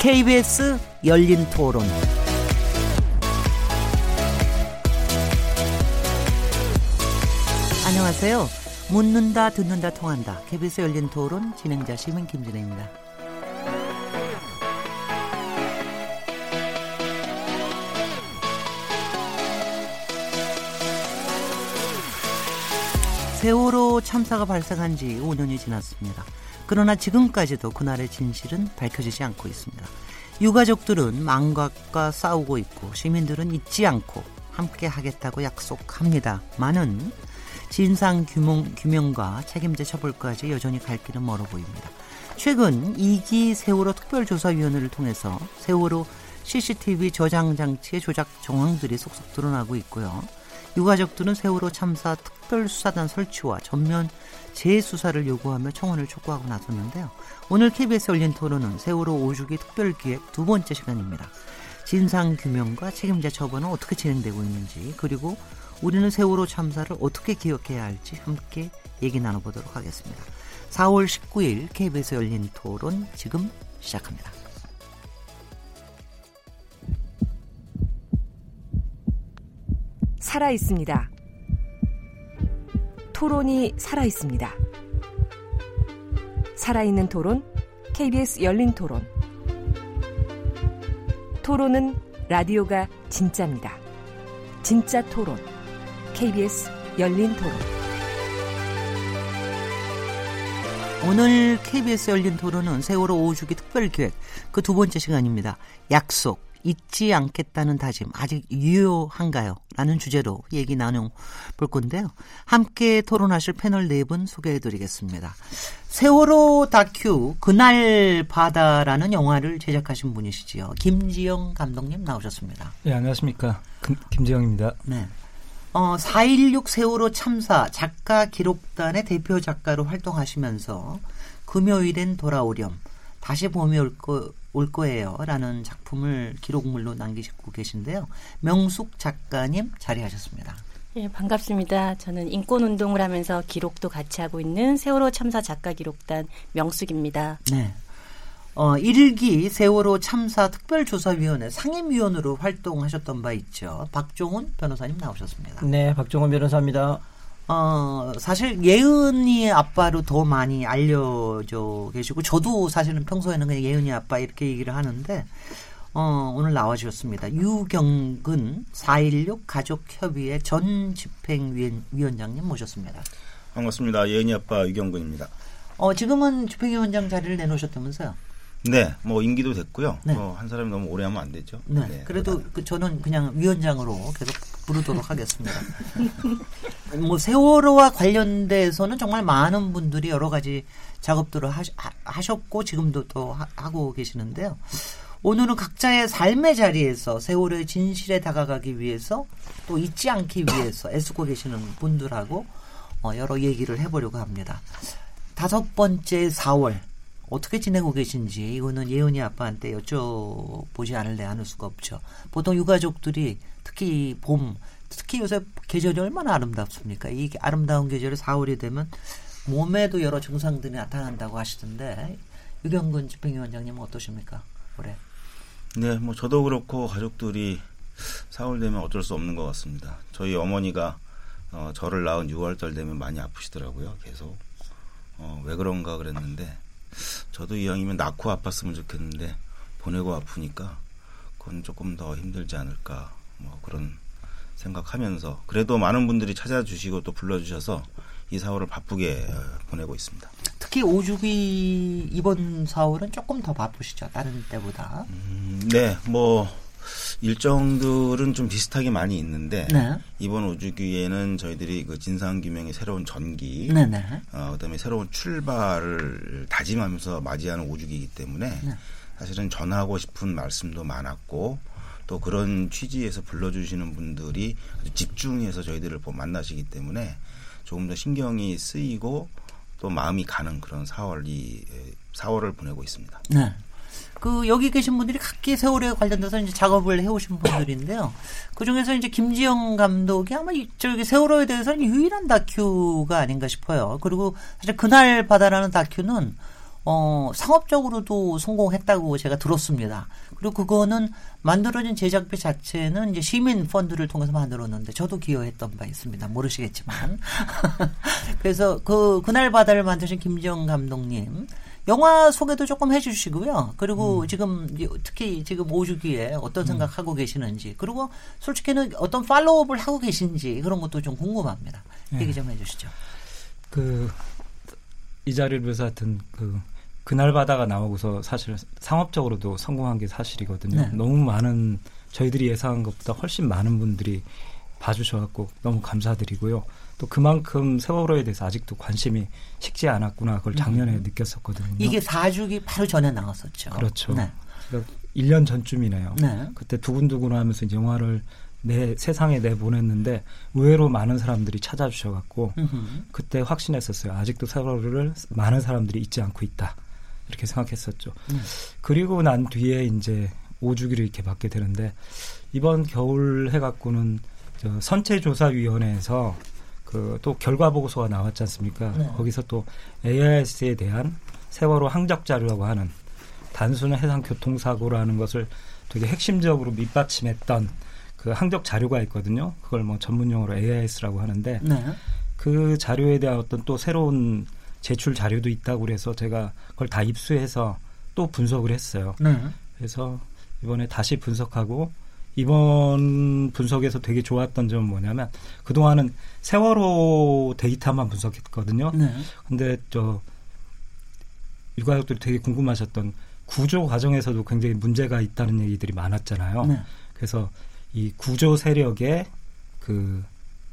KBS 열린 토론. 안녕하세요. 묻는다, 듣는다, 통한다. KBS 열린 토론 진행자 시민 김진혜입니다. 세월호 참사가 발생한 지 5년이 지났습니다. 그러나 지금까지도 그날의 진실은 밝혀지지 않고 있습니다. 유가족들은 망각과 싸우고 있고 시민들은 잊지 않고 함께 하겠다고 약속합니다. 많은 진상 규명, 규명과 책임자 처벌까지 여전히 갈 길은 멀어 보입니다. 최근 2기 세월호 특별조사위원회를 통해서 세월호 CCTV 저장 장치의 조작 정황들이 속속 드러나고 있고요. 유가족들은 세월호 참사 특별수사단 설치와 전면 재수사를 요구하며 청원을 촉구하고 나섰는데요. 오늘 KBS 열린 토론은 세월호 5주기 특별기획 두 번째 시간입니다. 진상규명과 책임자 처벌은 어떻게 진행되고 있는지 그리고 우리는 세월호 참사를 어떻게 기억해야 할지 함께 얘기 나눠보도록 하겠습니다. 4월 19일 KBS 열린 토론 지금 시작합니다. 살아 있습니다. 토론이 살아 있습니다. 살아있는 토론, KBS 열린 토론. 토론은 라디오가 진짜입니다. 진짜 토론, KBS 열린 토론. 오늘 KBS 열린 토론은 세월호 5주기 특별기획 그 두 번째 시간입니다. 약속, 잊지 않겠다는 다짐 아직 유효한가요? 라는 주제로 얘기 나눠 볼 건데요. 함께 토론하실 패널 네 분 소개해 드리겠습니다. 세월호 다큐 그날 바다라는 영화를 제작하신 분이시지요. 김지영 감독님 나오셨습니다. 네, 안녕하십니까. 금, 김지영입니다. 네. 어, 4.16 세월호 참사 작가 기록단의 대표 작가로 활동하시면서 금요일엔 돌아오렴 다시 봄이 올, 거, 올 거예요. 라는 작품을 기록물로 남기시고 계신데요. 명숙 작가님 자리하셨습니다. 예, 반갑습니다. 저는 인권운동을 하면서 기록도 같이 하고 있는 세월호 참사 작가 기록단 명숙입니다. 네. 어, 1기 세월호 참사 특별조사위원회 상임위원으로 활동하셨던 바 있죠. 박종훈 변호사님 나오셨습니다. 네, 박종훈 변호사입니다. 어, 사실 예은이 아빠로 더 많이 알려져 계시고, 저도 사실은 평소에는 그냥 예은이 아빠 이렇게 얘기를 하는데, 어, 오늘 나와주셨습니다. 유경근 4.16 가족협의회 전 집행위원장님 모셨습니다. 반갑습니다. 예은이 아빠 유경근입니다. 어, 지금은 집행위원장 자리를 내놓으셨다면서요? 네, 뭐 임기도 됐고요. 네. 뭐한 사람이 너무 오래 하면 안 되죠. 네. 그래도 그 저는 그냥 위원장으로 계속 부르도록 하겠습니다. 뭐 세월호와 관련돼서는 정말 많은 분들이 여러 가지 작업들을 하시, 하 셨고 지금도 또 하, 고 계시는데요. 오늘은 각자의 삶의 자리에서 세월호의 진실에 다가가기 위해서 또 잊지 않기 위해서 애쓰고 계시는 분들하고 어, 여러 얘기를 해보려고 합니다. 다섯 번째 4월 어떻게 지내고 계신지 이거는 예은이 아빠한테 여쭤보지 않을래 않을 수가 없죠. 보통 유가족들이 특히 봄, 특히 요새 계절이 얼마나 아름답습니까? 이 아름다운 계절이 4월이 되면 몸에도 여러 증상들이 나타난다고 하시던데 유경근 집행위원장님은 어떠십니까? 올해? 네, 뭐 저도 그렇고 가족들이 4월 되면 어쩔 수 없는 것 같습니다. 저희 어머니가 어, 저를 낳은 6월달 되면 많이 아프시더라고요. 계속 어, 왜 그런가 그랬는데 저도 이왕이면 낳고 아팠으면 좋겠는데 보내고 아프니까 그건 조금 더 힘들지 않을까 뭐 그런 생각하면서 그래도 많은 분들이 찾아주시고 또 불러주셔서 이 4월을 바쁘게 어, 보내고 있습니다. 특히 5주기 이번 4월은 조금 더 바쁘시죠 다른 때보다. 음, 네, 뭐 일정들은 좀 비슷하게 많이 있는데 네. 이번 5주기에는 저희들이 그 진상 규명의 새로운 전기, 네 네. 어, 그다음에 새로운 출발을 다짐하면서 맞이하는 5주기이기 때문에 네. 사실은 전하고 싶은 말씀도 많았고 또 그런 취지에서 불러주시는 분들이 집중해서 저희들을 만나시기 때문에 조금 더 신경이 쓰이고 또 마음이 가는 그런 4월이 4월을 보내고 있습니다. 네. 그 여기 계신 분들이 각기 세월에 관련돼서 이제 작업을 해오신 분들인데요. 그 중에서 이제 김지영 감독이 아마 이, 저기 세월호에 대해서는 유일한 다큐가 아닌가 싶어요. 그리고 사실 그날 바다라는 다큐는 어, 상업적으로도 성공했다고 제가 들었습니다. 그리고 그거는 만들어진 제작비 자체는 이제 시민 펀드를 통해서 만들었는데 저도 기여했던 바 있습니다. 모르시겠지만. 그래서 그 그날 바다를 만드신 김지영 감독님 영화 소개도 조금 해주시고요. 그리고 지금 이- 특히 지금 5주기에 어떤 생각하고 계시는지 그리고 솔직히는 어떤 팔로우업을 하고 계신지 그런 것도 좀 궁금합니다. 얘기 좀 해주시죠. 그 이 자리를 위해서 하여튼 그 그날 바다가 나오고서 사실 상업적으로도 성공한 게 사실이거든요. 네. 너무 많은 저희들이 예상한 것보다 훨씬 많은 분들이 봐주셔갖고 너무 감사드리고요. 또 그만큼 세월호에 대해서 아직도 관심이 식지 않았구나 그걸 작년에 느꼈었거든요. 음. 이게 4주기 바로 전에 나왔었죠. 그렇죠. 네. 그러니까 1년 전쯤이네요. 네. 그때 두근두근 하면서 영화를 내 세상에 내보냈는데 의외로 많은 사람들이 찾아주셔 갖고 음흠. 그때 확신했었어요. 아직도 세월호를 많은 사람들이 잊지 않고 있다. 이렇게 생각했었죠. 음. 그리고 난 뒤에 이제 5주기를 이렇게 받게 되는데 이번 겨울 해 갖고는 저 선체조사위원회에서 그 또 결과 보고서가 나왔지 않습니까? 네. 거기서 또 AIS에 대한 세월호 항적 자료라고 하는 단순한 해상 교통사고라는 것을 되게 핵심적으로 밑받침했던 그 항적 자료가 있거든요. 그걸 뭐 전문 용어로 AIS라고 하는데 네. 그 자료에 대한 어떤 또 새로운 제출 자료도 있다고 그래서 제가 그걸 다 입수해서 또 분석을 했어요. 네. 그래서 이번에 다시 분석하고 이번 분석에서 되게 좋았던 점은 뭐냐면 그동안은 세월호 데이터만 분석했거든요. 네. 근데 저 유가족들이 되게 궁금하셨던 구조 과정에서도 굉장히 문제가 있다는 얘기들이 많았잖아요. 네. 그래서 이 구조 세력의 그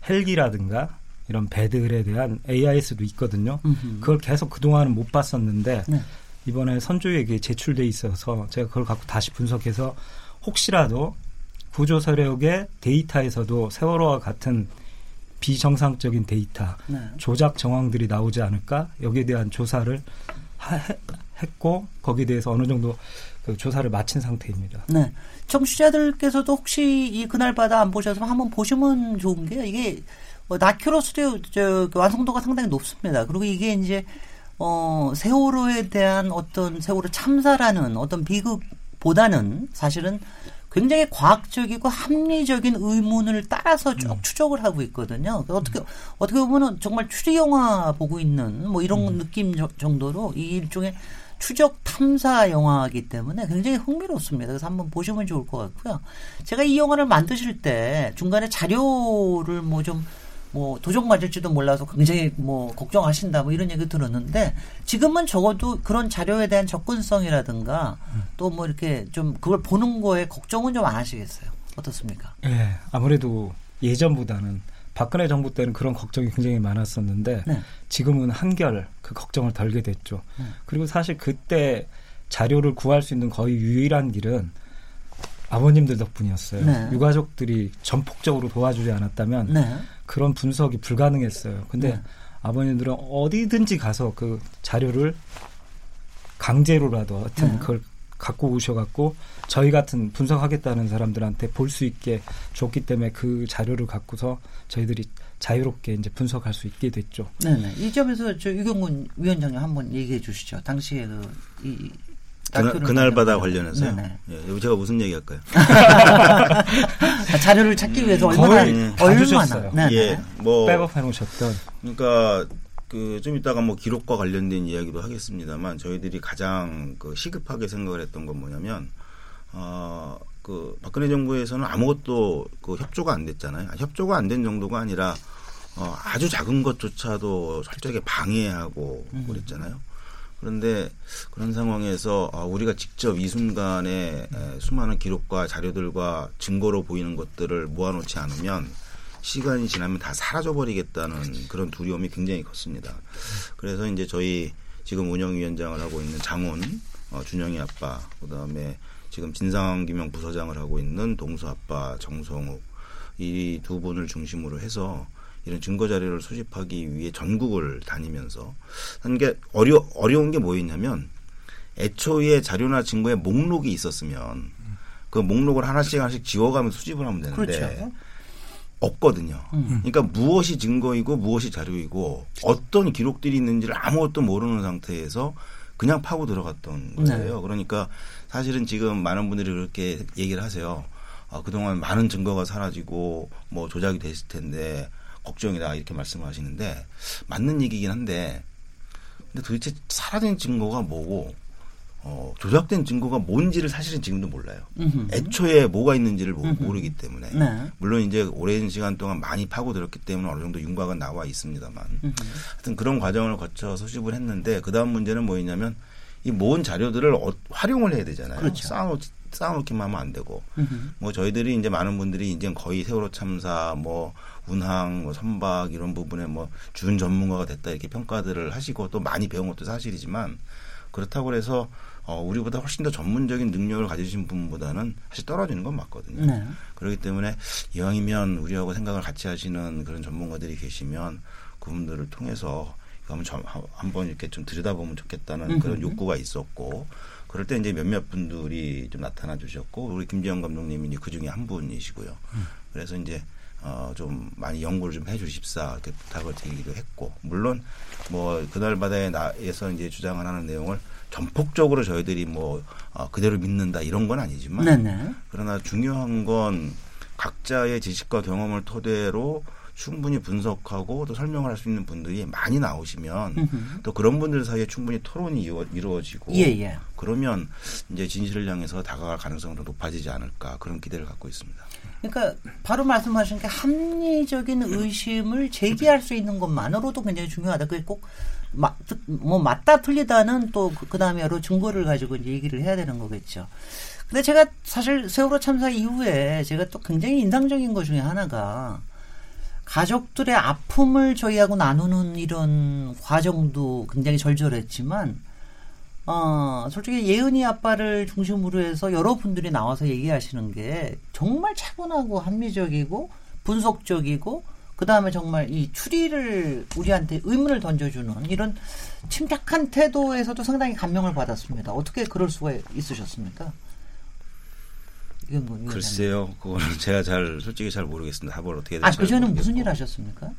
헬기라든가 이런 배들에 대한 AIS도 있거든요. 음흠. 그걸 계속 그동안은 못 봤었는데 네. 이번에 선조에게 제출돼 있어서 제가 그걸 갖고 다시 분석해서 혹시라도 구조 세력의 데이터에서도 세월호와 같은 비정상적인 데이터, 네. 조작 정황들이 나오지 않을까 여기에 대한 조사를 하- 해- 했고 거기에 대해서 어느 정도 그 조사를 마친 상태입니다. 네. 청취자들께서도 혹시 이 그날 바다 안 보셨으면 한번 보시면 좋은 게요. 이게 어, 다큐로서도 저, 그 완성도가 상당히 높습니다. 그리고 이게 이제 어, 세월호에 대한 어떤 세월호 참사라는 어떤 비극보다는 사실은 굉장히 과학적이고 합리적인 의문을 따라서 쭉 추적을 하고 있거든요. 그 어떻게 어떻게 보면은 정말 추리 영화 보고 있는 뭐 이런 느낌 저- 정도로 이 일종의 추적 탐사 영화이기 때문에 굉장히 흥미롭습니다. 그래서 한번 보시면 좋을 것 같고요. 제가 이 영화를 만드실 때 중간에 자료를 뭐좀 뭐 도적 맞을지도 몰라서 굉장히 뭐 걱정하신다 뭐 이런 얘기 들었는데 지금은 적어도 그런 자료에 대한 접근성이라든가 또 뭐 이렇게 좀 그걸 보는 거에 걱정은 좀 안 하시겠어요? 어떻습니까? 예, 아무래도 예전보다는 박근혜 정부 때는 그런 걱정이 굉장히 많았었는데 네. 지금은 한결 그 걱정을 덜게 됐죠. 네. 그리고 사실 그때 자료를 구할 수 있는 거의 유일한 길은 아버님들 덕분이었어요. 네. 유가족들이 전폭적으로 도와주지 않았다면 네. 그런 분석이 불가능했어요. 근데 네. 아버님들은 어디든지 가서 그 자료를 강제로라도 하여튼 네. 그걸 갖고 오셔갖고 저희 같은 분석하겠다는 사람들한테 볼 수 있게 줬기 때문에 그 자료를 갖고서 저희들이 자유롭게 이제 분석할 수 있게 됐죠. 네네. 이 점에서 저 유경훈 위원장님 한번 얘기해 주시죠. 당시에 그, 이, 그날, 그날 바다 관련해서요. 네네. 예, 제가 무슨 얘기할까요? 아, 자료를 찾기 위해서 얼마나, 거의 다 얼마나. 주셨어요. 네네. 예, 뭐 백업해 놓으셨던 그러니까 그 좀 이따가 뭐 기록과 관련된 이야기도 하겠습니다만 저희들이 가장 그 시급하게 생각을 했던 건 뭐냐면 어 그 박근혜 정부에서는 아무것도 그 협조가 안 됐잖아요. 협조가 안 된 정도가 아니라 어 아주 작은 것조차도 철저하게 방해하고 그랬잖아요. 그런데 그런 상황에서 아, 우리가 직접 이 순간에 에, 수많은 기록과 자료들과 증거로 보이는 것들을 모아놓지 않으면 시간이 지나면 다 사라져버리겠다는 그런 두려움이 굉장히 컸습니다. 그래서 이제 저희 지금 운영위원장을 하고 있는 장훈, 어, 준영이 아빠, 그 다음에 지금 진상규명 부서장을 하고 있는 동수 아빠 정성욱 이 두 분을 중심으로 해서 이런 증거 자료를 수집하기 위해 전국을 다니면서 한게 어려 어려운 게 뭐였냐면 애초에 자료나 증거에 목록이 있었으면 그 목록을 하나씩 하나씩 지워가면 수집을 하면 되는데 그렇죠. 없거든요. 음. 그러니까 무엇이 증거이고 무엇이 자료이고 어떤 기록들이 있는지를 아무것도 모르는 상태에서 그냥 파고 들어갔던 거예요. 그러니까 사실은 지금 많은 분들이 그렇게 얘기를 하세요. 아, 그동안 많은 증거가 사라지고 뭐 조작이 됐을 텐데 걱정이다 이렇게 말씀하시는데 맞는 얘기긴 한데 근데 도대체 사라진 증거가 뭐고 어, 조작된 증거가 뭔지를 사실은 지금도 몰라요. 음흠. 애초에 뭐가 있는지를 모, 음흠. 모르기 때문에 네. 물론 이제 오랜 시간 동안 많이 파고들었기 때문에 어느 정도 윤곽은 나와 있습니다만 음흠. 하여튼 그런 과정을 거쳐 수집을 했는데 그 다음 문제는 뭐였냐면 이 모은 자료들을 어, 활용을 해야 되잖아요. 그렇죠. 쌓아놓, 쌓아놓기만 하면 안 되고 음흠. 뭐 저희들이 이제 많은 분들이 이제 거의 세월호 참사 뭐 운항 뭐 선박 이런 부분에 뭐 준 전문가가 됐다 이렇게 평가들을 하시고 또 많이 배운 것도 사실이지만 그렇다고 해서 어 우리보다 훨씬 더 전문적인 능력을 가지신 분보다는 사실 떨어지는 건 맞거든요. 네. 그렇기 때문에 이왕이면 우리하고 생각을 같이 하시는 그런 전문가들이 계시면 그분들을 통해서 이거 한번 좀- 한- 한번 이렇게 좀 들여다보면 좋겠다는 그런 음흠. 욕구가 있었고 그럴 때 이제 몇몇 분들이 좀 나타나 주셨고 우리 김지영 감독님이 이제 그 중에 한 분이시고요. 그래서 이제 어, 좀 많이 연구를 좀 해주십사 이렇게 부탁을 드리기도 했고 물론 뭐 그날 바다에 나에서 이제 주장을 하는 내용을 전폭적으로 저희들이 뭐 어, 그대로 믿는다 이런 건 아니지만 네네. 그러나 중요한 건 각자의 지식과 경험을 토대로 충분히 분석하고 또 설명을 할 수 있는 분들이 많이 나오시면 음흠. 또 그런 분들 사이에 충분히 토론이 이루어, 이루어 지고 예, 예. 그러면 이제 진실을 향해서 다가갈 가능성이 더 높아지지 않을까 그런 기대를 갖고 있습니다. 그러니까 바로 말씀하신 게 합리적인 의심을 제기할 수 있는 것만으로도 굉장히 중요하다. 그게 꼭 마, 뭐 맞다 틀리다는 또 그 다음에 여러 증거를 가지고 이제 얘기를 해야 되는 거겠죠. 근데 제가 사실 세월호 참사 이후에 제가 또 굉장히 인상적인 것 중에 하나가 가족들의 아픔을 저희하고 나누는 이런 과정도 굉장히 절절했지만 어, 솔직히 예은이 아빠를 중심으로 해서 여러분들이 나와서 얘기하시는 게 정말 차분하고 합리적이고 분석적이고 그 다음에 정말 이 추리를 우리한테 의문을 던져주는 이런 침착한 태도에서도 상당히 감명을 받았습니다. 어떻게 그럴 수가 있으셨습니까? 이거 글쎄요, 그거는 제가 잘 솔직히 잘 모르겠습니다. 합을 어떻게 아, 될지 그잘 전에 무슨. 일 하셨습니까?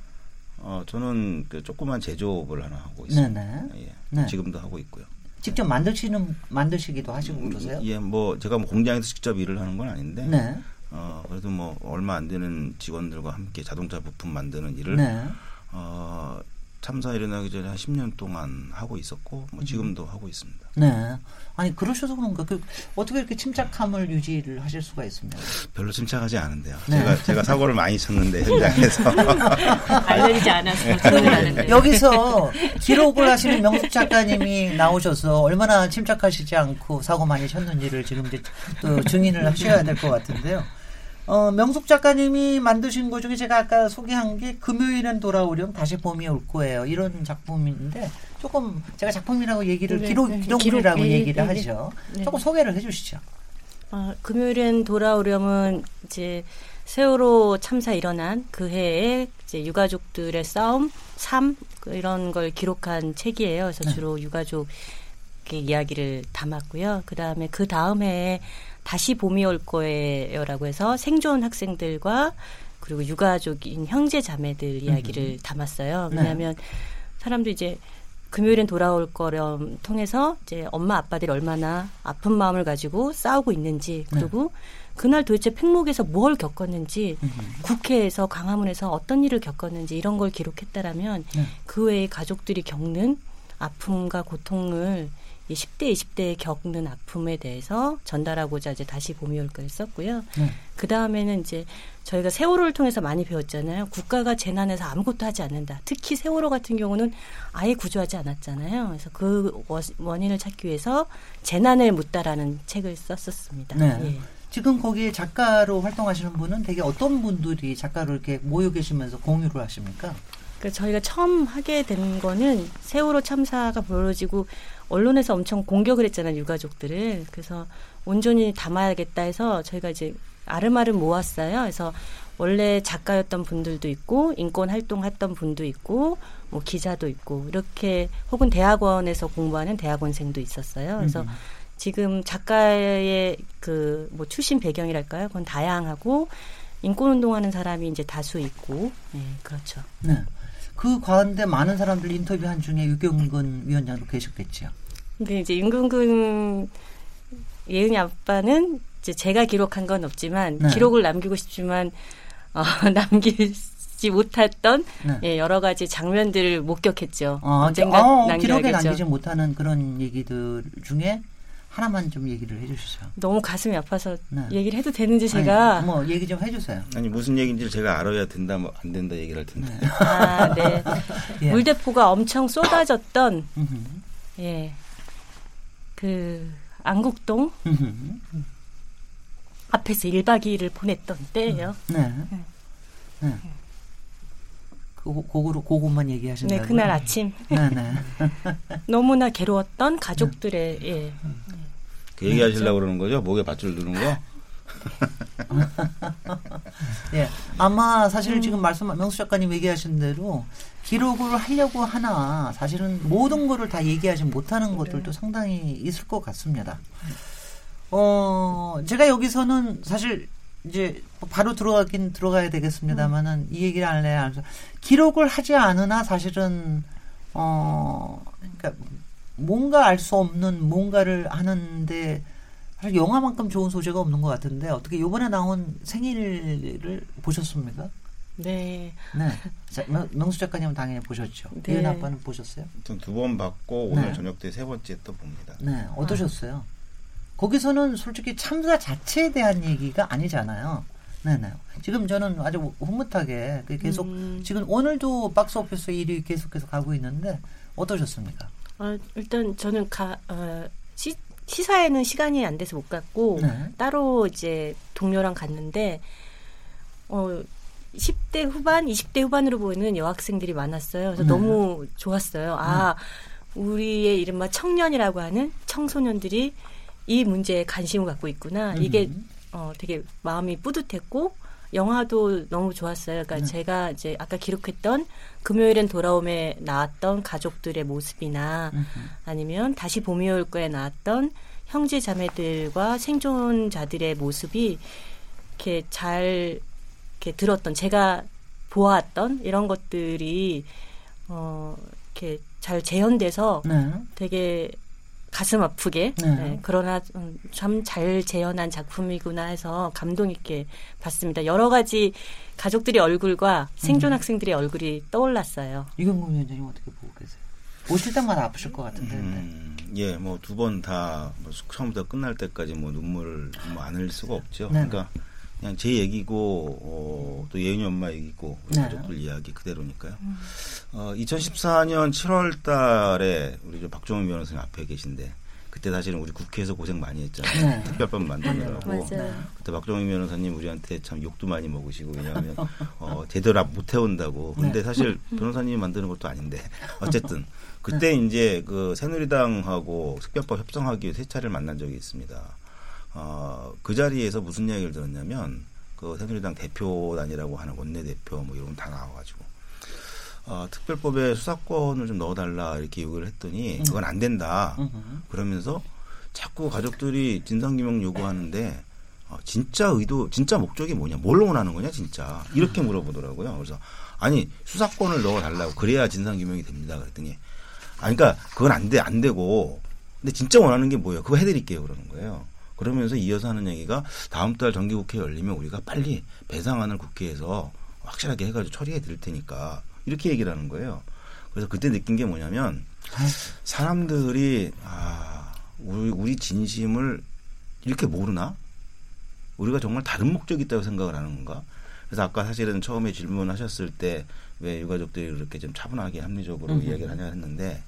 어, 저는 그 조그만 제조업을 하나 하고 있습니다. 예, 네. 지금도 하고 있고요. 직접 만드시는, 만드시기도 하시고 그러세요? 예, 뭐 제가 뭐 공장에서 직접 일을 하는 건 아닌데, 네. 어, 그래도 뭐 얼마 안 되는 직원들과 함께 자동차 부품 만드는 일을 네. 어, 참사 일어나기 전에 한 10년 동안 하고 있었고 음. 뭐 지금도 하고 있습니다. 네. 아니, 그러셔서 그런가. 그, 어떻게 이렇게 침착함을 유지를 하실 수가 있습니까? 별로 침착하지 않은데요. 네. 제가 제가 사고를 많이 쳤는데 현장에서 알려지지 않아서 걱정하는데. 여기서 기록을 하시는 명숙 작가님이 나오셔서 얼마나 침착하시지 않고 사고 많이 쳤는지를 지금 이제 또 증인을 하셔야 될 것 같은데요. 어, 명숙 작가님이 만드신 것 중에 제가 아까 소개한 게 금요일엔 돌아오렴 다시 봄이 올 거예요. 이런 작품인데 조금 제가 작품이라고 얘기를 네, 기록, 네. 기록물이라고 기록, 예, 얘기를 예, 예. 하죠. 네. 조금 소개를 해 주시죠. 어, 금요일엔 돌아오려면 이제 세월호 참사 일어난 그 해에 이제 유가족들의 싸움, 삶그 이런 걸 기록한 책이에요. 그래서 네. 주로 유가족 이야기를 담았고요. 그 다음에 그 다음 해에 다시 봄이 올 거예요라고 해서 생존 학생들과 그리고 유가족인 형제 자매들 이야기를 담았어요. 네. 왜냐하면 사람도 이제 금요일엔 돌아올 거렴 통해서 이제 엄마 아빠들이 얼마나 아픈 마음을 가지고 싸우고 있는지 그리고 그날 도대체 팽목에서 뭘 겪었는지 국회에서 광화문에서 어떤 일을 겪었는지 이런 걸 기록했다라면 네. 그 외에 가족들이 겪는 아픔과 고통을 이 10대, 20대에 겪는 아픔에 대해서 전달하고자 이제 다시 봄이 올 거를 썼고요. 네. 그 다음에는 이제 저희가 세월호를 통해서 많이 배웠잖아요. 국가가 재난에서 아무것도 하지 않는다. 특히 세월호 같은 경우는 아예 구조하지 않았잖아요. 그래서 그 워- 원인을 찾기 위해서 재난을 묻다라는 책을 썼었습니다. 네. 예. 지금 거기에 작가로 활동하시는 분은 되게 어떤 분들이 작가로 이렇게 모여 계시면서 공유를 하십니까? 그 저희가 처음 하게 된 거는 세월호 참사가 벌어지고 언론에서 엄청 공격을 했잖아요 유가족들을 그래서 온전히 담아야겠다 해서 저희가 이제 아름아름 모았어요 그래서 원래 작가였던 분들도 있고 인권 활동했던 분도 있고 뭐 기자도 있고 이렇게 혹은 대학원에서 공부하는 대학원생도 있었어요 그래서 음. 지금 작가의 그 뭐 출신 배경이랄까요 그건 다양하고 인권 운동하는 사람이 이제 다수 있고 네 그렇죠. 네. 그 가운데 많은 사람들 인터뷰한 중에 유경근 위원장도 계셨겠지요. 근데 이제 윤근근 예은이 아빠는 이제 제가 기록한 건 없지만 네. 기록을 남기고 싶지만 어, 남기지 못했던 네. 예, 여러 가지 장면들을 목격했죠. 어, 언젠가 어, 남겨야겠죠. 기록에 남기지 못하는 그런 얘기들 중에 하나만 좀 얘기를 해주시죠. 너무 가슴이 아파서 네. 얘기를 해도 되는지 제가 아니, 뭐 얘기 좀 해주세요. 아니 무슨 얘기인지 제가 알아야 된다 뭐 안 된다 얘기를 할 텐데. 아, 네. 예. 물대포가 엄청 쏟아졌던. 예. 그 안국동. 앞에서 1박 2일을 보냈던 때예요. 네. 네. 그 고구로 고구만 얘기하신다고요? 네, 그날 아침 네, 네. 너무나 괴로웠던 가족들의 예. 그 얘기하시려고 그러는 거죠? 목에 밧줄 두는 거? 예. 아마 음. 사실 지금 말씀 명수 작가님 얘기하신 대로 기록을 하려고 하나 사실은 모든 거를 다 얘기하지 못하는 네. 것들도 상당히 있을 것 같습니다. 어, 제가 여기서는 사실 이제 바로 들어가긴 들어가야 되겠습니다만은 이 얘기를 안 해야 알죠. 기록을 하지 않으나 사실은 어, 그러니까 뭔가 알 수 없는 뭔가를 하는데 사실 영화만큼 좋은 소재가 없는 것 같은데 어떻게 이번에 나온 생일을 보셨습니까? 네. 네. 자, 명- 명수 작가님은 당연히 보셨죠. 네. 이은 아빠는 보셨어요? 두번 받고 오늘 네. 저녁 때 세 번째 또 봅니다. 네. 어떠셨어요? 거기서는 솔직히 참사 자체에 대한 얘기가 아니잖아요. 네네. 지금 저는 아주 흐뭇하게 그 계속 음. 지금 오늘도 박스 오피스 1위 계속해서 가고 있는데 어떠셨습니까? 어, 일단 저는 가, 어, 시, 시사에는 시간이 안 돼서 못 갔고 네. 따로 이제 동료랑 갔는데 어 10대 후반, 20대 후반으로 보이는 여학생들이 많았어요. 그래서 네. 너무 좋았어요. 아, 우리의 이른바 청년이라고 하는 청소년들이 이 문제에 관심을 갖고 있구나. 이게 음. 어, 되게 마음이 뿌듯했고 영화도 너무 좋았어요. 그러니까 네. 제가 이제 아까 기록했던 금요일엔 돌아옴에 나왔던 가족들의 모습이나 음흠. 아니면 다시 봄이 올 거에 나왔던 형제 자매들과 생존자들의 모습이 이렇게 잘 이렇게 들었던 제가 보았던 이런 것들이 어 이렇게 잘 재현돼서 네. 되게 가슴 아프게 네. 네, 그러나 참 잘 재현한 작품이구나 해서 감동 있게 봤습니다. 여러 가지 가족들의 얼굴과 생존 학생들의 얼굴이 떠올랐어요. 이경금 위원장님 어떻게 보고 계세요? 보실 때마다 아프실 것 같은데. 네. 음, 예, 뭐 두 번 다 뭐 처음부터 끝날 때까지 뭐 눈물을 뭐 안 흘릴 수가 없죠. 네. 그러니까 그냥 제 얘기고 어, 또 예은이 엄마 얘기고 우리 네. 가족들 이야기 그대로니까요. 어, 2014년 7월달에 우리 저 박종원 변호사님 앞에 계신데 그때 사실은 우리 국회에서 고생 많이 했잖아요. 네. 특별법 만드느라고. 맞아요. 그때 박정희 변호사님 우리한테 참 욕도 많이 먹으시고 왜냐하면 어, 제대로 못 해온다고. 근데 네. 사실 변호사님이 만드는 것도 아닌데 어쨌든 그때 이제 그 새누리당하고 특별법 협상하기 위해 세 차례를 만난 적이 있습니다. 어, 그 자리에서 무슨 이야기를 들었냐면 그 새누리당 대표단이라고 하는 원내대표 뭐 이런 거다 나와가지고 어, 특별법에 수사권을 좀 넣어달라 이렇게 요구를 했더니 그건 안 된다. 음흠. 그러면서 자꾸 가족들이 진상규명 요구하는데 어, 진짜 의도, 진짜 목적이 뭐냐, 뭘 원하는 거냐, 진짜 이렇게 물어보더라고요. 그래서 아니 수사권을 넣어달라고 그래야 진상규명이 됩니다. 그랬더니 아니 그러니까 그건 안 돼, 안 되고 근데 진짜 원하는 게 뭐예요? 그거 해드릴게요. 그러는 거예요. 그러면서 이어서 하는 얘기가 다음 달 정기국회 열리면 우리가 빨리 배상안을 국회에서 확실하게 해가지고 처리해 드릴 테니까 이렇게 얘기를 하는 거예요. 그래서 그때 느낀 게 뭐냐면 사람들이 아 우리, 우리 진심을 이렇게 모르나? 우리가 정말 다른 목적이 있다고 생각을 하는 건가? 그래서 아까 사실은 처음에 질문하셨을 때 왜 유가족들이 그렇게 좀 차분하게 합리적으로 음흠. 이야기를 하냐 했는데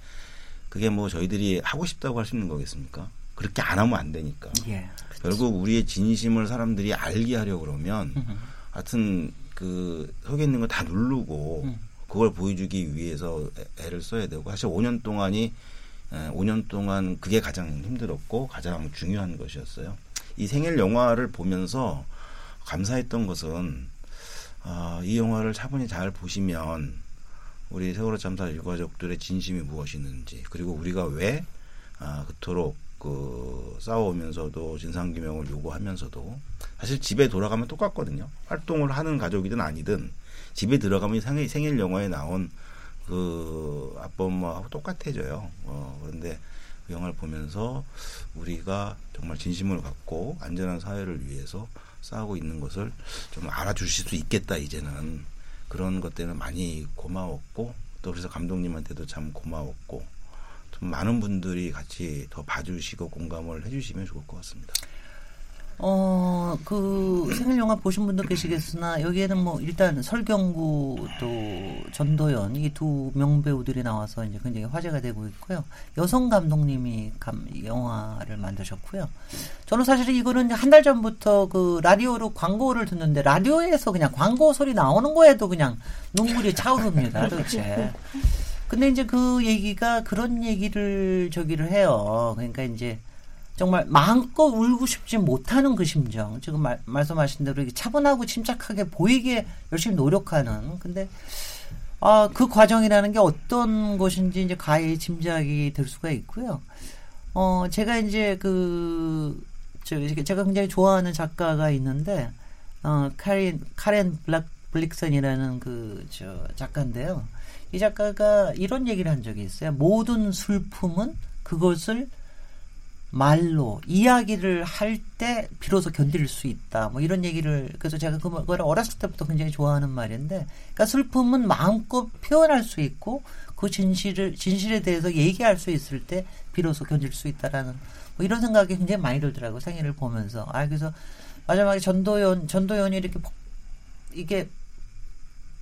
그게 뭐 저희들이 하고 싶다고 할 수 있는 거겠습니까? 그렇게 안 하면 안 되니까. 예. 결국 우리의 진심을 사람들이 알게 하려고 그러면 음흠. 하여튼 그 속에 있는 거다 누르고 음. 그걸 보여주기 위해서 애- 애를 써야 되고 사실 5년 동안이 에, 5년 동안 그게 가장 힘들었고 가장 중요한 것이었어요. 이 생일 영화를 보면서 감사했던 것은 아, 이 영화를 차분히 잘 보시면 우리 세월호 참사 유가족들의 진심이 무엇이는지 그리고 우리가 왜 아, 그토록 그 싸워오면서도 진상규명을 요구하면서도 사실 집에 돌아가면 똑같거든요. 활동을 하는 가족이든 아니든 집에 들어가면 생일, 생일 영화에 나온 그 아빠 엄마하고 똑같아져요. 어, 그런데 그 영화를 보면서 우리가 정말 진심을 갖고 안전한 사회를 위해서 싸우고 있는 것을 좀 알아주실 수 있겠다 이제는 그런 것 때문에 많이 고마웠고 또 그래서 감독님한테도 참 고마웠고 좀 많은 분들이 같이 더 봐주시고 공감을 해주시면 좋을 것 같습니다. 어, 그 생일 영화 보신 분도 계시겠으나 여기에는 뭐 일단 설경구 또 전도연 이 두 명배우들이 나와서 이제 굉장히 화제가 되고 있고요. 여성 감독님이 감, 영화를 만드셨고요. 저는 사실 이거는 한 달 전부터 그 라디오로 광고를 듣는데 라디오에서 그냥 광고 소리 나오는 거에도 그냥 눈물이 차오릅니다. 도대체. 근데 이제 그 얘기가 그런 얘기를 저기를 해요. 그러니까 이제 정말 마음껏 울고 싶지 못하는 그 심정. 지금 말, 말씀하신 대로 차분하고 침착하게 보이게 열심히 노력하는. 근데 아, 그 과정이라는 게 어떤 것인지 이제 가히 짐작이 될 수가 있고요. 어, 제가 이제 그, 저, 제가 굉장히 좋아하는 작가가 있는데, 어, 카린, 카렌 블락, 블릭슨이라는 그, 저, 작가인데요. 이 작가가 이런 얘기를 한 적이 있어요. 모든 슬픔은 그것을 말로 이야기를 할 때 비로소 견딜 수 있다. 뭐 이런 얘기를 그래서 제가 그걸 어렸을 때부터 굉장히 좋아하는 말인데, 그러니까 슬픔은 마음껏 표현할 수 있고 그 진실을 진실에 대해서 얘기할 수 있을 때 비로소 견딜 수 있다라는 뭐 이런 생각이 굉장히 많이 들더라고 생일을 보면서. 아 그래서 마지막에 전도연 전도연이 이렇게 폭, 이게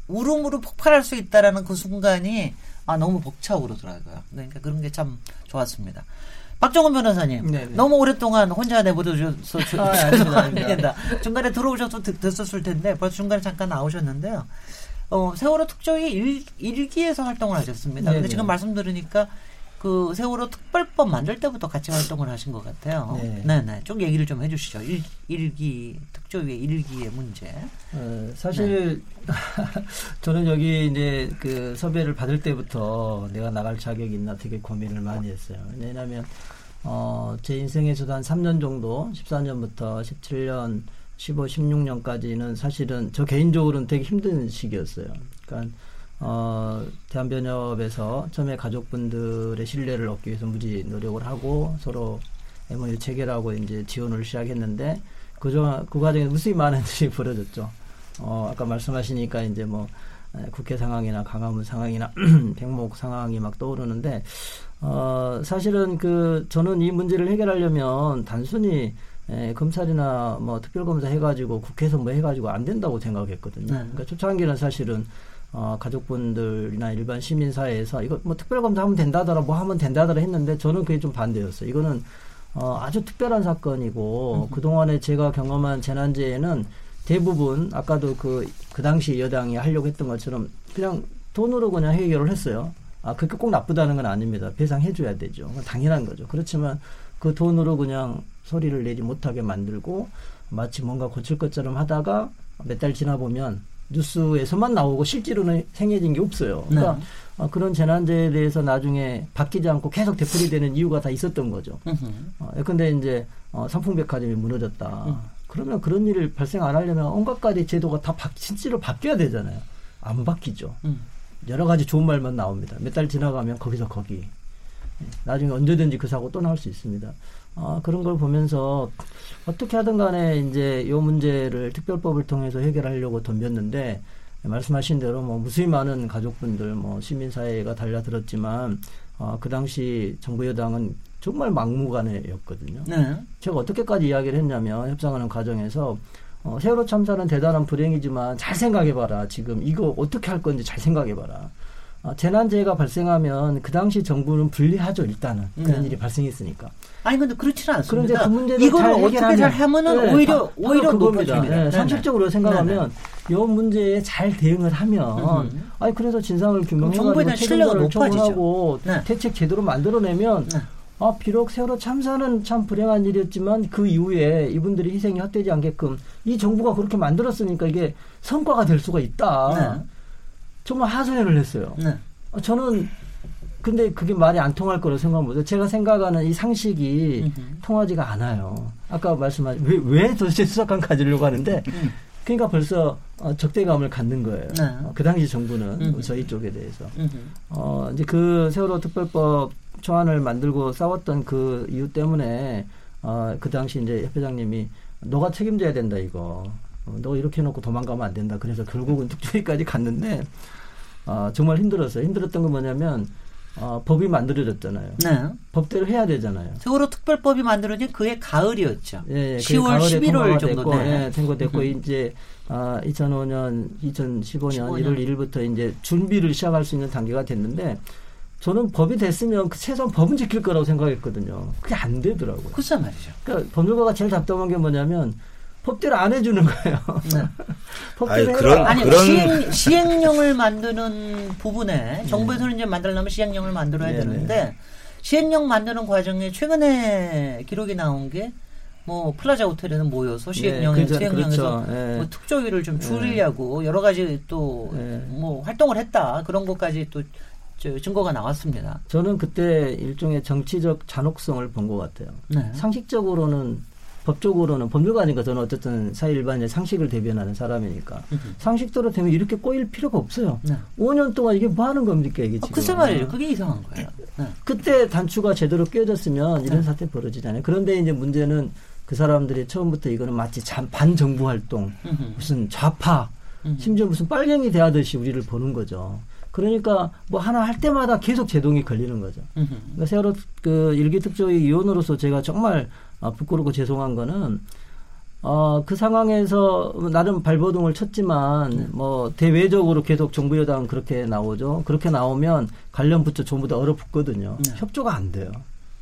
울음으로 폭발할 수 있다라는 그 순간이 아 너무 벅차오르더라고요. 그러니까 그런 게 참 좋았습니다. 박정훈 변호사님, 네네. 너무 오랫동안 혼자 내버려줘서 아, 죄송합니다. 중간에 들어오셔서 됐었을 텐데 벌써 중간에 잠깐 나오셨는데요. 어, 세월호 특조위 일, 일기에서 활동을 하셨습니다. 네네. 근데 지금 말씀 들으니까 그 세월호 특별법 만들 때부터 같이 활동을 하신 것 같아요. 네. 네네. 좀 얘기를 좀 해주시죠. 일, 일기 특조위의 일기의 문제. 어, 사실 네. 저는 여기 이제 그 섭외를 받을 때부터 내가 나갈 자격이 있나 되게 고민을 많이 했어요. 왜냐하면 어, 제 인생에서도 한 3년 정도, 14년부터 17년, 15, 16년까지는 사실은 저 개인적으로는 되게 힘든 시기였어요. 그러니까 어, 대한변협에서 처음에 가족분들의 신뢰를 얻기 위해서 무지 노력을 하고 서로 MOU 체결하고 이제 지원을 시작했는데 그 저 그 과정에 무수히 많은 일이 벌어졌죠. 어, 아까 말씀하시니까 이제 뭐 국회 상황이나 강화문 상황이나 백목 상황이 막 떠오르는데 어, 사실은 그 저는 이 문제를 해결하려면 단순히 에, 검찰이나 뭐 특별검사 해가지고 국회에서 뭐 해가지고 안 된다고 생각했거든요. 네. 그러니까 초창기는 사실은 어, 가족분들이나 일반 시민 사회에서 이거 뭐 특별 검사 하면 된다더라, 뭐 하면 된다더라 했는데 저는 그게 좀 반대였어요. 이거는 어, 아주 특별한 사건이고 음. 그동안에 제가 경험한 재난재해는 대부분 아까도 그, 그 당시 여당이 하려고 했던 것처럼 그냥 돈으로 그냥 해결을 했어요. 아, 그게 꼭 나쁘다는 건 아닙니다. 배상해줘야 되죠. 당연한 거죠. 그렇지만 그 돈으로 그냥 소리를 내지 못하게 만들고 마치 뭔가 고칠 것처럼 하다가 몇 달 지나 보면 뉴스에서만 나오고 실제로는 생겨진 게 없어요. 그러니까 네. 어, 그런 재난재에 대해서 나중에 바뀌지 않고 계속 되풀이되는 이유가 다 있었던 거죠. 어, 근데 이제 어, 삼풍백화점이 무너졌다. 음. 그러면 그런 일을 발생 안 하려면 온갖 가지 제도가 다 바, 실제로 바뀌어야 되잖아요. 안 바뀌죠. 음. 여러 가지 좋은 말만 나옵니다. 몇 달 지나가면 거기서 거기. 나중에 언제든지 그 사고 또 나올 수 있습니다. 아, 그런 걸 보면서 어떻게 하든 간에 이제 이 문제를 특별법을 통해서 해결하려고 덤볐는데 말씀하신 대로 뭐 무수히 많은 가족분들 뭐 시민사회가 달려들었지만 어, 그 당시 정부 여당은 정말 막무가내였거든요. 네. 제가 어떻게까지 이야기를 했냐면 협상하는 과정에서 어, 세월호 참사는 대단한 불행이지만 잘 생각해봐라. 지금 이거 어떻게 할 건지 잘 생각해봐라. 어, 재난재해가 발생하면 그 당시 정부는 불리하죠 일단은 그런 네. 일이 발생했으니까. 아니 근데 그렇지는 않습니다. 그 문제를 이걸 어떻게 잘 하면은 네, 오히려 바, 오히려 높아집니다. 네, 네, 상식적으로 생각하면 이 문제에 잘 대응을 하면 음. 아니 그래서 진상을 규명해가지고 책임을 처분하고 네. 대책 제대로 만들어내면. 네. 아, 비록 세월호 참사는 참 불행한 일이었지만 그 이후에 이분들이 희생이 헛되지 않게끔 이 정부가 그렇게 만들었으니까 이게 성과가 될 수가 있다. 정말 하소연을 했어요. 네. 어, 저는 근데 그게 말이 안 통할 거라고 생각합니다. 제가 생각하는 이 상식이. 통하지가 않아요. 아까 말씀하신 왜, 왜 도대체 수사관 가지려고 하는데 음. 그러니까 벌써 어, 적대감을 갖는 거예요. 네. 어, 그 당시 정부는 음흠. 저희 쪽에 대해서. 음흠. 어, 이제 그 세월호 특별법 초안을 만들고 싸웠던 그 이유 때문에 어, 그 당시 이제 협회장님이 너가 책임져야 된다 이거. 어, 너 이렇게 해놓고 도망가면 안 된다. 그래서 결국은 특조위까지 갔는데 어, 정말 힘들었어요. 힘들었던 건 뭐냐면 어, 법이 만들어졌잖아요. 네. 법대로 해야 되잖아요. 세월호 특별법이 만들어진 그해 가을이었죠. 예, 예, 10월, 가을에 11월 통과가 정도 됐고, 돼. 예, 통과됐고 이제 아, 2005년, 2015년 15년. 1월 1일부터 이제 준비를 시작할 수 있는 단계가 됐는데 저는 법이 됐으면 그 최소한 법은 지킬 거라고 생각했거든요. 그게 안 되더라고요. 글쎄 말이죠. 그러니까 법률가가 제일 답답한 게 뭐냐면 법대로 안 해주는 거예요. 네. 법대로 아니. 그런- 아니 그런- 시행, 시행령을 만드는 부분에 정부에서는 이제 만들려면 시행령을 만들어야. 되는데 시행령 만드는 과정에 최근에 기록이 나온 게 뭐 플라자 호텔에는 모여서 시행령에 그죠, 시행령에서 그렇죠. 예. 뭐 특조위를 좀 줄이려고 여러 가지 또 예. 뭐 활동을 했다 그런 것까지 또 저, 증거가 나왔습니다. 저는 그때 일종의 정치적 잔혹성을 본 것 같아요. 네. 상식적으로는 법적으로는 법률가니까 저는 어쨌든 사회 일반의 상식을 대변하는 사람이니까 상식대로 되면 이렇게 꼬일 필요가 없어요. 네. 5년 동안 이게 뭐 하는 겁니까 이게 아, 지금? 글쎄 말이에요. 그게 이상한 거예요. 네. 그때 단추가 제대로 끼어졌으면 이런 사태 벌어지잖아요. 그런데 이제 문제는 그 사람들이 처음부터 이거는 마치 잠- 반정부 활동. 무슨 좌파. 심지어 무슨 빨갱이 대하듯이 우리를 보는 거죠. 그러니까 뭐 하나 할 때마다 계속 제동이 걸리는 거죠. 그러니까 세월호 그 일기 특조위 위원으로서 제가 정말 아, 부끄럽고 죄송한 거는 어, 그 상황에서 나름 발버둥을 쳤지만 뭐 대외적으로 계속 정부 여당은 그렇게 나오죠. 그렇게 나오면 관련 부처 전부 다 얼어붙거든요. 네. 협조가 안 돼요.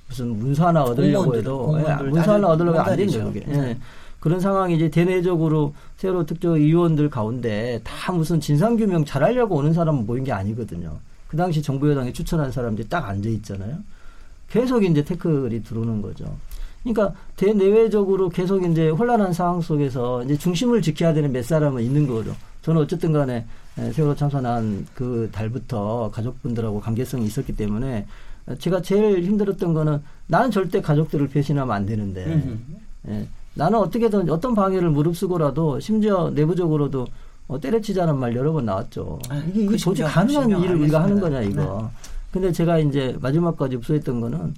무슨 문서 하나 얻으려고 공무원들, 해도 공무원들 예, 문서 하나 얻으려고 안. 된다 그게. 네. 예. 그런 상황이 이제 대내적으로 세월호 특조 위원들 가운데 다 무슨 진상규명 잘하려고 오는 사람은 모인 게 아니거든요. 그 당시 정부 여당이 추천한 사람들이 딱 앉아 있잖아요. 계속 이제 태클이 들어오는 거죠. 그러니까 대내외적으로 계속 이제 혼란한 상황 속에서 이제 중심을 지켜야 되는 몇 사람은 있는 거죠. 저는 어쨌든 간에 에, 세월호 참사난 그 달부터 가족분들하고 관계성이 있었기 때문에 제가 제일 힘들었던 거는 나는 절대 가족들을 배신하면 안 되는데. 예, 나는 어떻게든 어떤 방해를 무릅쓰고라도 심지어 내부적으로도 어, 때려치자는 말 여러 번 나왔죠. 아, 이게, 이게 그 도저히 심정, 가능한 일을 우리가 하는 알겠습니다. 네. 거냐 이거. 근데 제가 이제 마지막까지 읍소했던 거는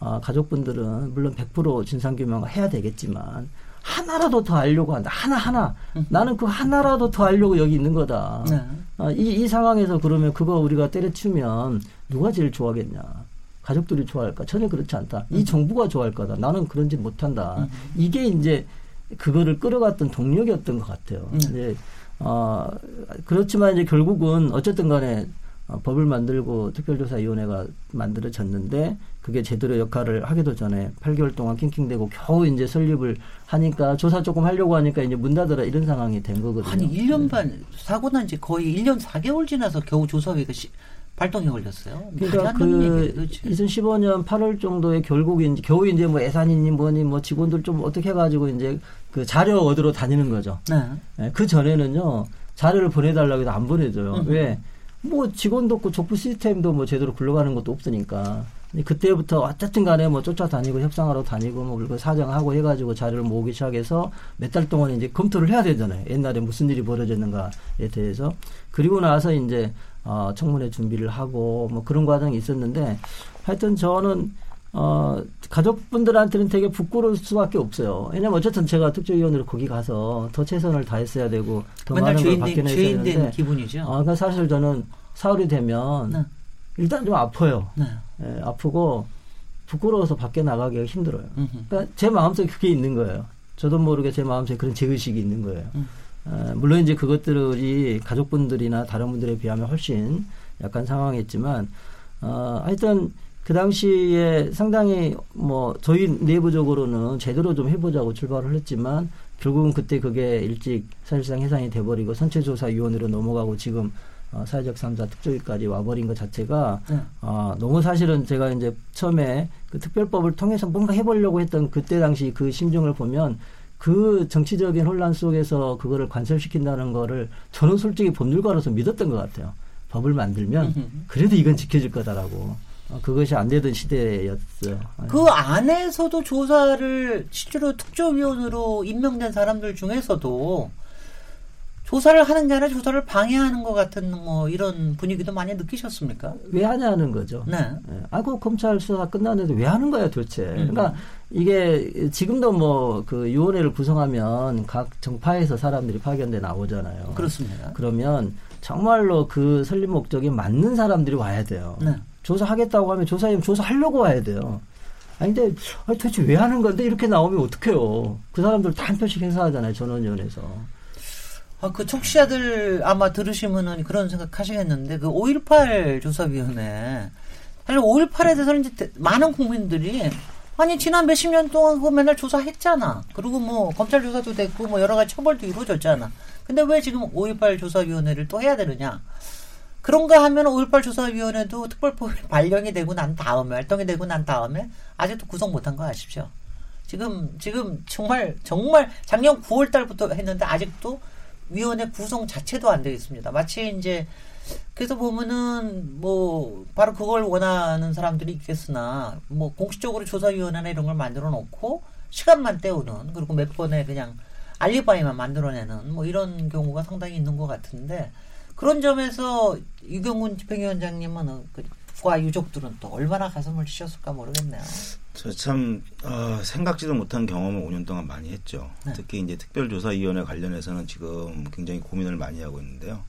아, 가족분들은 물론 100% 진상규명을 해야 되겠지만 하나라도 더 알려고 한다. 하나 하나. 나는 그 하나라도 더 알려고 여기 있는 거다. 네. 아, 이, 이 상황에서 그러면 그거 우리가 때려치면 누가 제일 좋아하겠냐. 가족들이 좋아할까? 전혀 그렇지 않다. 이 정부가 좋아할 거다. 나는 그런 짓 못한다. 이게 이제 그거를 끌어갔던 동력이었던 것 같아요. 음. 이제, 어, 그렇지만 이제 결국은 어쨌든 간에 어, 법을 만들고 특별조사위원회가 만들어졌는데 그게 제대로 역할을 하기도 전에 8개월 동안 낑낑대고 겨우 이제 설립을 하니까 조사 조금 하려고 하니까 이제 문 닫으라 이런 상황이 된 거거든요. 아니 1년 반 사고 난 지 거의 1년 4개월 지나서 겨우 조사위가 시, 발동이 걸렸어요. 그러니까 안 되는 그 얘기예요, 도대체. 2015년 8월 정도에 결국 이제 겨우 이제 뭐 예산이니 뭐니 뭐 직원들 좀 어떻게 해가지고 이제 그 자료 얻으러 다니는 거죠. 네. 예, 그 전에는요 자료를 보내달라고 해도 안 보내줘요. 음. 왜? 뭐 직원도 없고 족부 시스템도 뭐 제대로 굴러가는 것도 없으니까. 그때부터 어쨌든 간에 뭐 쫓아다니고 협상하러 다니고 뭐 그리고 사정하고 해가지고 자료를 모으기 시작해서 몇 달 동안 이제 검토를 해야 되잖아요. 옛날에 무슨 일이 벌어졌는가에 대해서. 그리고 나서 이제 어, 청문회 준비를 하고 뭐 그런 과정이 있었는데 하여튼 저는 어, 가족분들한테는 되게 부끄러울 수밖에 없어요. 왜냐면 어쨌든 제가 특조위원으로 거기 가서 더 최선을 다했어야 되고 더 많은 걸 죄인 된 되는데 기분이죠. 아, 그러니까 사실 저는 사흘이 되면 네. 일단 좀 아파요. 네. 예, 아프고 부끄러워서 밖에 나가기가 힘들어요. 음흠. 그러니까 제 마음속에 그게 있는 거예요. 저도 모르게 제 마음속에 그런 제의식이 있는 거예요. 음. 어, 물론 이제 그것들이 가족분들이나 다른 분들에 비하면 훨씬 약간 상황했지만, 어, 하여튼 그 당시에 상당히 뭐 저희 내부적으로는 제대로 좀 해보자고 출발을 했지만 결국은 그때 그게 일찍 사실상 해산이 돼버리고 선체조사위원회로 넘어가고 지금 어, 사회적 삼사 특조위까지 와버린 것 자체가 네. 아, 너무 사실은 제가 이제 처음에 그 특별법을 통해서 뭔가 해보려고 했던 그때 당시 그 심정을 보면 그 정치적인 혼란 속에서 그거를 관철시킨다는 거를 저는 솔직히 법률가로서 믿었던 것 같아요. 법을 만들면 음흠. 그래도 이건 지켜질 거다라고. 어, 그것이 안 되던 시대였어요. 그 안에서도 조사를 실제로 특조위원으로 임명된 사람들 중에서도 조사를 하는 게 아니라 조사를 방해하는 것 같은 뭐 이런 분위기도 많이 느끼셨습니까? 왜 하냐는 거죠. 네. 예. 아그 검찰 수사 끝났는데 왜 하는 거야 도대체. 그러니까 이게 지금도 뭐그 위원회를 구성하면 각 정파에서 사람들이 파견돼 나오잖아요. 그렇습니다. 그러면 정말로 그 설립 목적이 맞는 사람들이 와야 돼요. 네. 조사하겠다고 하면 조사하면 조사하려고 와야 돼요. 아니 근데 아니, 도대체 왜 하는 건데 이렇게 나오면 어떡해요. 그 사람들 다 한 표씩 행사하잖아요. 전원위원회에서. 아, 그 청취자들 아마 들으시면은 그런 생각 하시겠는데, 그 5.18 조사위원회. 사실 5.18에 대해서는 이제 대- 많은 국민들이, 아니, 지난 몇십 년 동안 그거 맨날 조사했잖아. 그리고 뭐, 검찰 조사도 됐고, 뭐, 여러 가지 처벌도 이루어졌잖아. 근데 왜 지금 5.18 조사위원회를 또 해야 되느냐? 그런가 하면 5.18 조사위원회도 특별법이 발령이 되고 난 다음에, 활동이 되고 난 다음에, 아직도 구성 못한 거 아십시오? 지금 지금 정말 정말 작년 9월 달부터 했는데 아직도 위원회 구성 자체도 안 되어 있습니다. 마치 이제 그래서 보면은 뭐 바로 그걸 원하는 사람들이 있겠으나 뭐 공식적으로 조사위원회나 이런 걸 만들어 놓고 시간만 때우는 그리고 몇 번에 그냥 알리바이만 만들어내는 뭐 이런 경우가 상당히 있는 것 같은데 그런 점에서 유경훈 집행위원장님은 어, 그과 유족들은 또 얼마나 가슴을 치셨을까 모르겠네요. 저참 어, 생각지도 못한 경험을 5년 동안 많이 했죠. 네. 특히 이제 특별조사위원회 관련해서는 지금 굉장히 고민을 많이 하고 있는데요.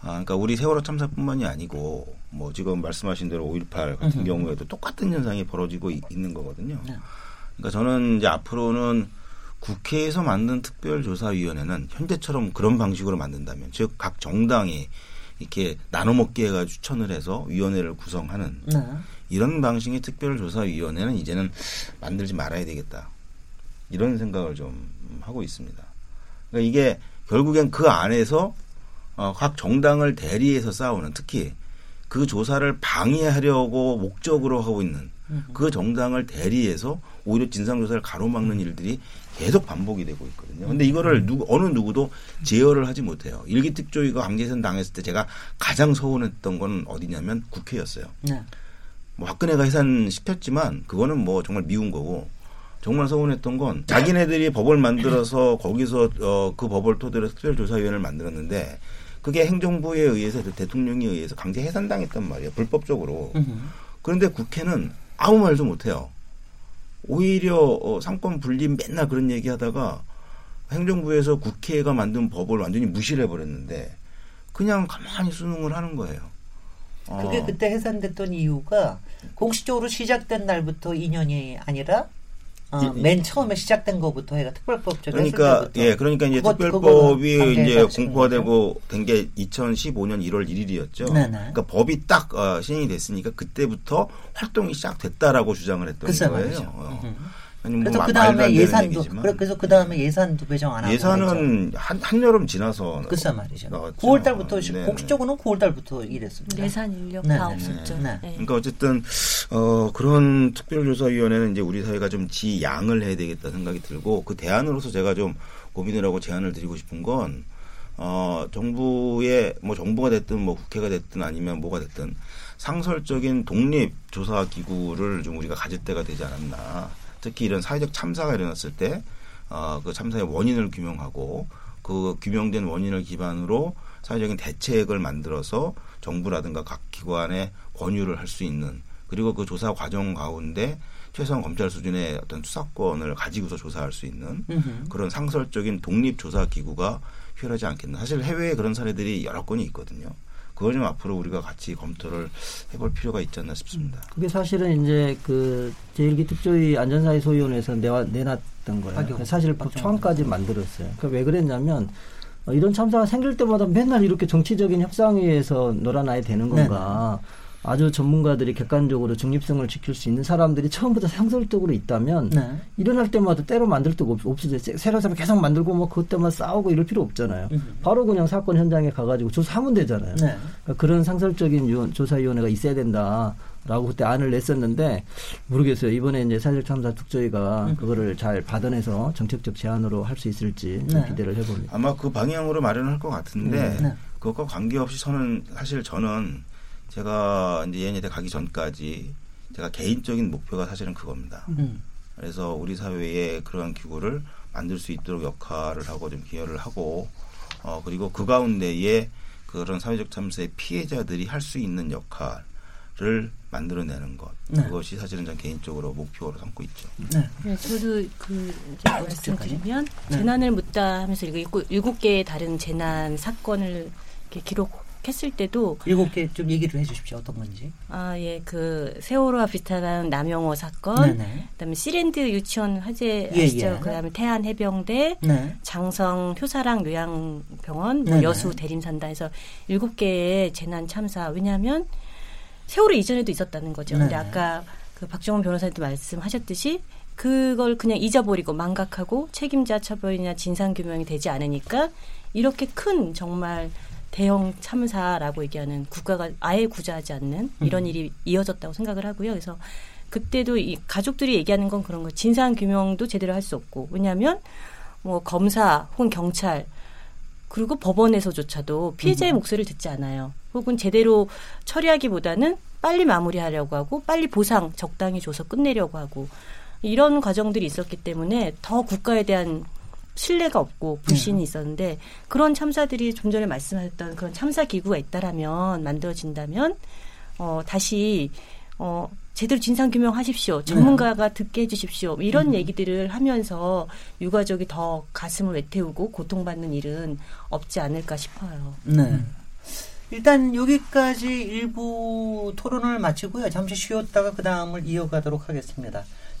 아, 그러니까 우리 세월호 참사뿐만이 아니고 뭐 지금 말씀하신 대로 5.18 같은 음흠. 경우에도 똑같은 현상이 벌어지고 이- 있는 거거든요. 네. 그러니까 저는 이제 앞으로는 국회에서 만든 특별조사위원회는 현재처럼 그런 방식으로 만든다면 즉 각 정당이 이렇게 나눠 먹기 해가 추천을 해서 위원회를 구성하는 네. 이런 방식의 특별조사위원회는 이제는 만들지 말아야 되겠다. 이런 생각을 좀 하고 있습니다. 그러니까 이게 결국엔 그 안에서 어, 각 정당을 대리해서 싸우는 특히 그 조사를 방해하려고 목적으로 하고 있는 그 정당을 대리해서 오히려 진상조사를 가로막는 일들이 계속 반복이 되고 있거든요. 근데 이거를 누구, 어느 누구도 제어를 하지 못해요. 일기특조위가 강제선 당했을 때 제가 가장 서운했던 건 어디냐면 국회였어요. 네. 뭐 박근혜가 해산시켰지만 그거는 뭐 정말 미운 거고 정말 서운했던 건 자기네들이 법을 만들어서 거기서 어, 그 법을 토대로 특별조사위원회를 만들었는데 그게 행정부에 의해서 대통령에 의해서 강제 해산당했단 말이에요. 불법적으로. 그런데 국회는 아무 말도 못해요. 오히려 어, 상권 분립 맨날 그런 얘기 하다가 행정부에서 국회가 만든 법을 완전히 무시를 해버렸는데 그냥 가만히 수능을 하는 거예요. 그게 어. 그때 해산됐던 이유가 공식적으로 시작된 날부터 2년이 아니라 어, 이- 맨 처음에 시작된 것부터 해가 특별법 적용했을 그러니까 예 그러니까 이제 그것- 특별법이 이제 공포화되고 된 게 2015년 1월 1일이었죠. 네네. 그러니까 법이 딱 어, 시행이 됐으니까 그때부터 활동이 시작됐다라고 주장을 했던 글쎄 거예요. 어. 음. 아니, 뭐 그래서 마- 그 다음에 예산도 얘기지만. 그래- 그래서 그 다음에 예산도 배정 안 하고. 예산은 한, 한여름 지나서 글쎄 말이죠. 나왔죠. 9월 달부터 시- 네, 공식적으로는 9월 달부터 일했습니다. 예산 인력 네, 다 네, 없었죠. 네. 네. 그러니까 어쨌든 어 그런 특별조사위원회는 이제 우리 사회가 좀 지양을 해야 되겠다 생각이 들고 그 대안으로서 제가 좀 고민을 하고 제안을 드리고 싶은 건 어, 정부의 뭐 정부가 됐든 뭐 국회가 됐든 아니면 뭐가 됐든 상설적인 독립 조사 기구를 좀 우리가 가질 때가 되지 않았나. 특히 이런 사회적 참사가 일어났을 때, 어, 그 참사의 원인을 규명하고 그 규명된 원인을 기반으로 사회적인 대책을 만들어서 정부라든가 각 기관에 권유를 할 수 있는 그리고 그 조사 과정 가운데 최소한 검찰 수준의 어떤 수사권을 가지고서 조사할 수 있는 음흠. 그런 상설적인 독립 조사 기구가 필요하지 않겠나. 사실 해외에 그런 사례들이 여러 건이 있거든요. 그걸 좀 앞으로 우리가 같이 검토를 해볼 필요가 있지 않나 싶습니다. 그게 사실은 이제 그 제1기 특조위 안전사회 소위원회에서 내와, 내놨던 거예요. 박영- 사실 초안까지 만들었어요. 그러니까 왜 그랬냐면 어, 이런 참사가 생길 때마다 맨날 이렇게 정치적인 협상위에서 놀아나야 되는 건가. 아주 전문가들이 객관적으로 중립성을 지킬 수 있는 사람들이 처음부터 상설적으로 있다면 네. 일어날 때마다 때로 만들 데가 없, 없어져요. 새- 새로 새로 계속 만들고 뭐 그것 때문에 싸우고 이럴 필요 없잖아요. 음. 바로 그냥 사건 현장에 가가지고 조사하면 되잖아요. 네. 그러니까 그런 상설적인 위원- 조사위원회가 있어야 된다 라고 그때 안을 냈었는데 모르겠어요. 이번에 이제 사실참사 특조위가 음. 그거를 잘 받아내서 정책적 제안으로 할 수 있을지 좀 네. 기대를 해봅니다. 아마 그 방향으로 마련할 것 같은데 네. 그것과 관계없이 저는 사실 저는 제가 이제 예년대 가기 전까지 제가 개인적인 목표가 사실은 그겁니다. 음. 그래서 우리 사회에 그러한 기구를 만들 수 있도록 역할을 하고 좀 기여를 하고 어, 그리고 그 가운데에 그런 사회적 참사의 피해자들이 할 수 있는 역할을 만들어내는 것 네. 그것이 사실은 전 개인적으로 목표로 삼고 있죠. 네. 네, 저도 그 이제 말씀드리면 네. 재난을 묻다 하면서 이거 일곱, 일곱 개의 다른 재난 사건을 이렇게 기록 했을 때도 일곱 개 좀 얘기를 해주십시오. 어떤 건지. 아, 예, 그 세월호와 비슷한 남영호 사건, 네네. 그다음에 시랜드 유치원 화재 예, 아시죠? 예. 그다음에 태안 해병대, 네. 장성 효사랑 요양병원, 뭐 네네. 여수 대림산다 해서 일곱 개의 재난 참사. 왜냐하면 세월호 이전에도 있었다는 거죠. 근데 네네. 아까 그 박정원 변호사님도 말씀하셨듯이 그걸 그냥 잊어버리고 망각하고 책임자 처벌이나 진상 규명이 되지 않으니까 이렇게 큰 정말 대형 참사라고 얘기하는 국가가 아예 구제하지 않는 이런 음. 일이 이어졌다고 생각을 하고요. 그래서 그때도 이 가족들이 얘기하는 건 그런 거 진상 규명도 제대로 할 수 없고 왜냐하면 뭐 검사 혹은 경찰 그리고 법원에서조차도 피해자의 음. 목소리를 듣지 않아요. 혹은 제대로 처리하기보다는 빨리 마무리하려고 하고 빨리 보상 적당히 줘서 끝내려고 하고 이런 과정들이 있었기 때문에 더 국가에 대한 신뢰가 없고 불신이 있었는데 그런 참사들이 좀 전에 말씀하셨던 그런 참사 기구가 있다라면 만들어진다면 어 다시 어 제대로 진상 규명하십시오. 전문가가 듣게 해주십시오. 이런 얘기들을 하면서 유가족이 더 가슴을 외태우고 고통받는 일은 없지 않을까 싶어요. 네. 일단 여기까지 일부 토론을 마치고요. 잠시 쉬었다가 그 다음을 이어가도록 하겠습니다.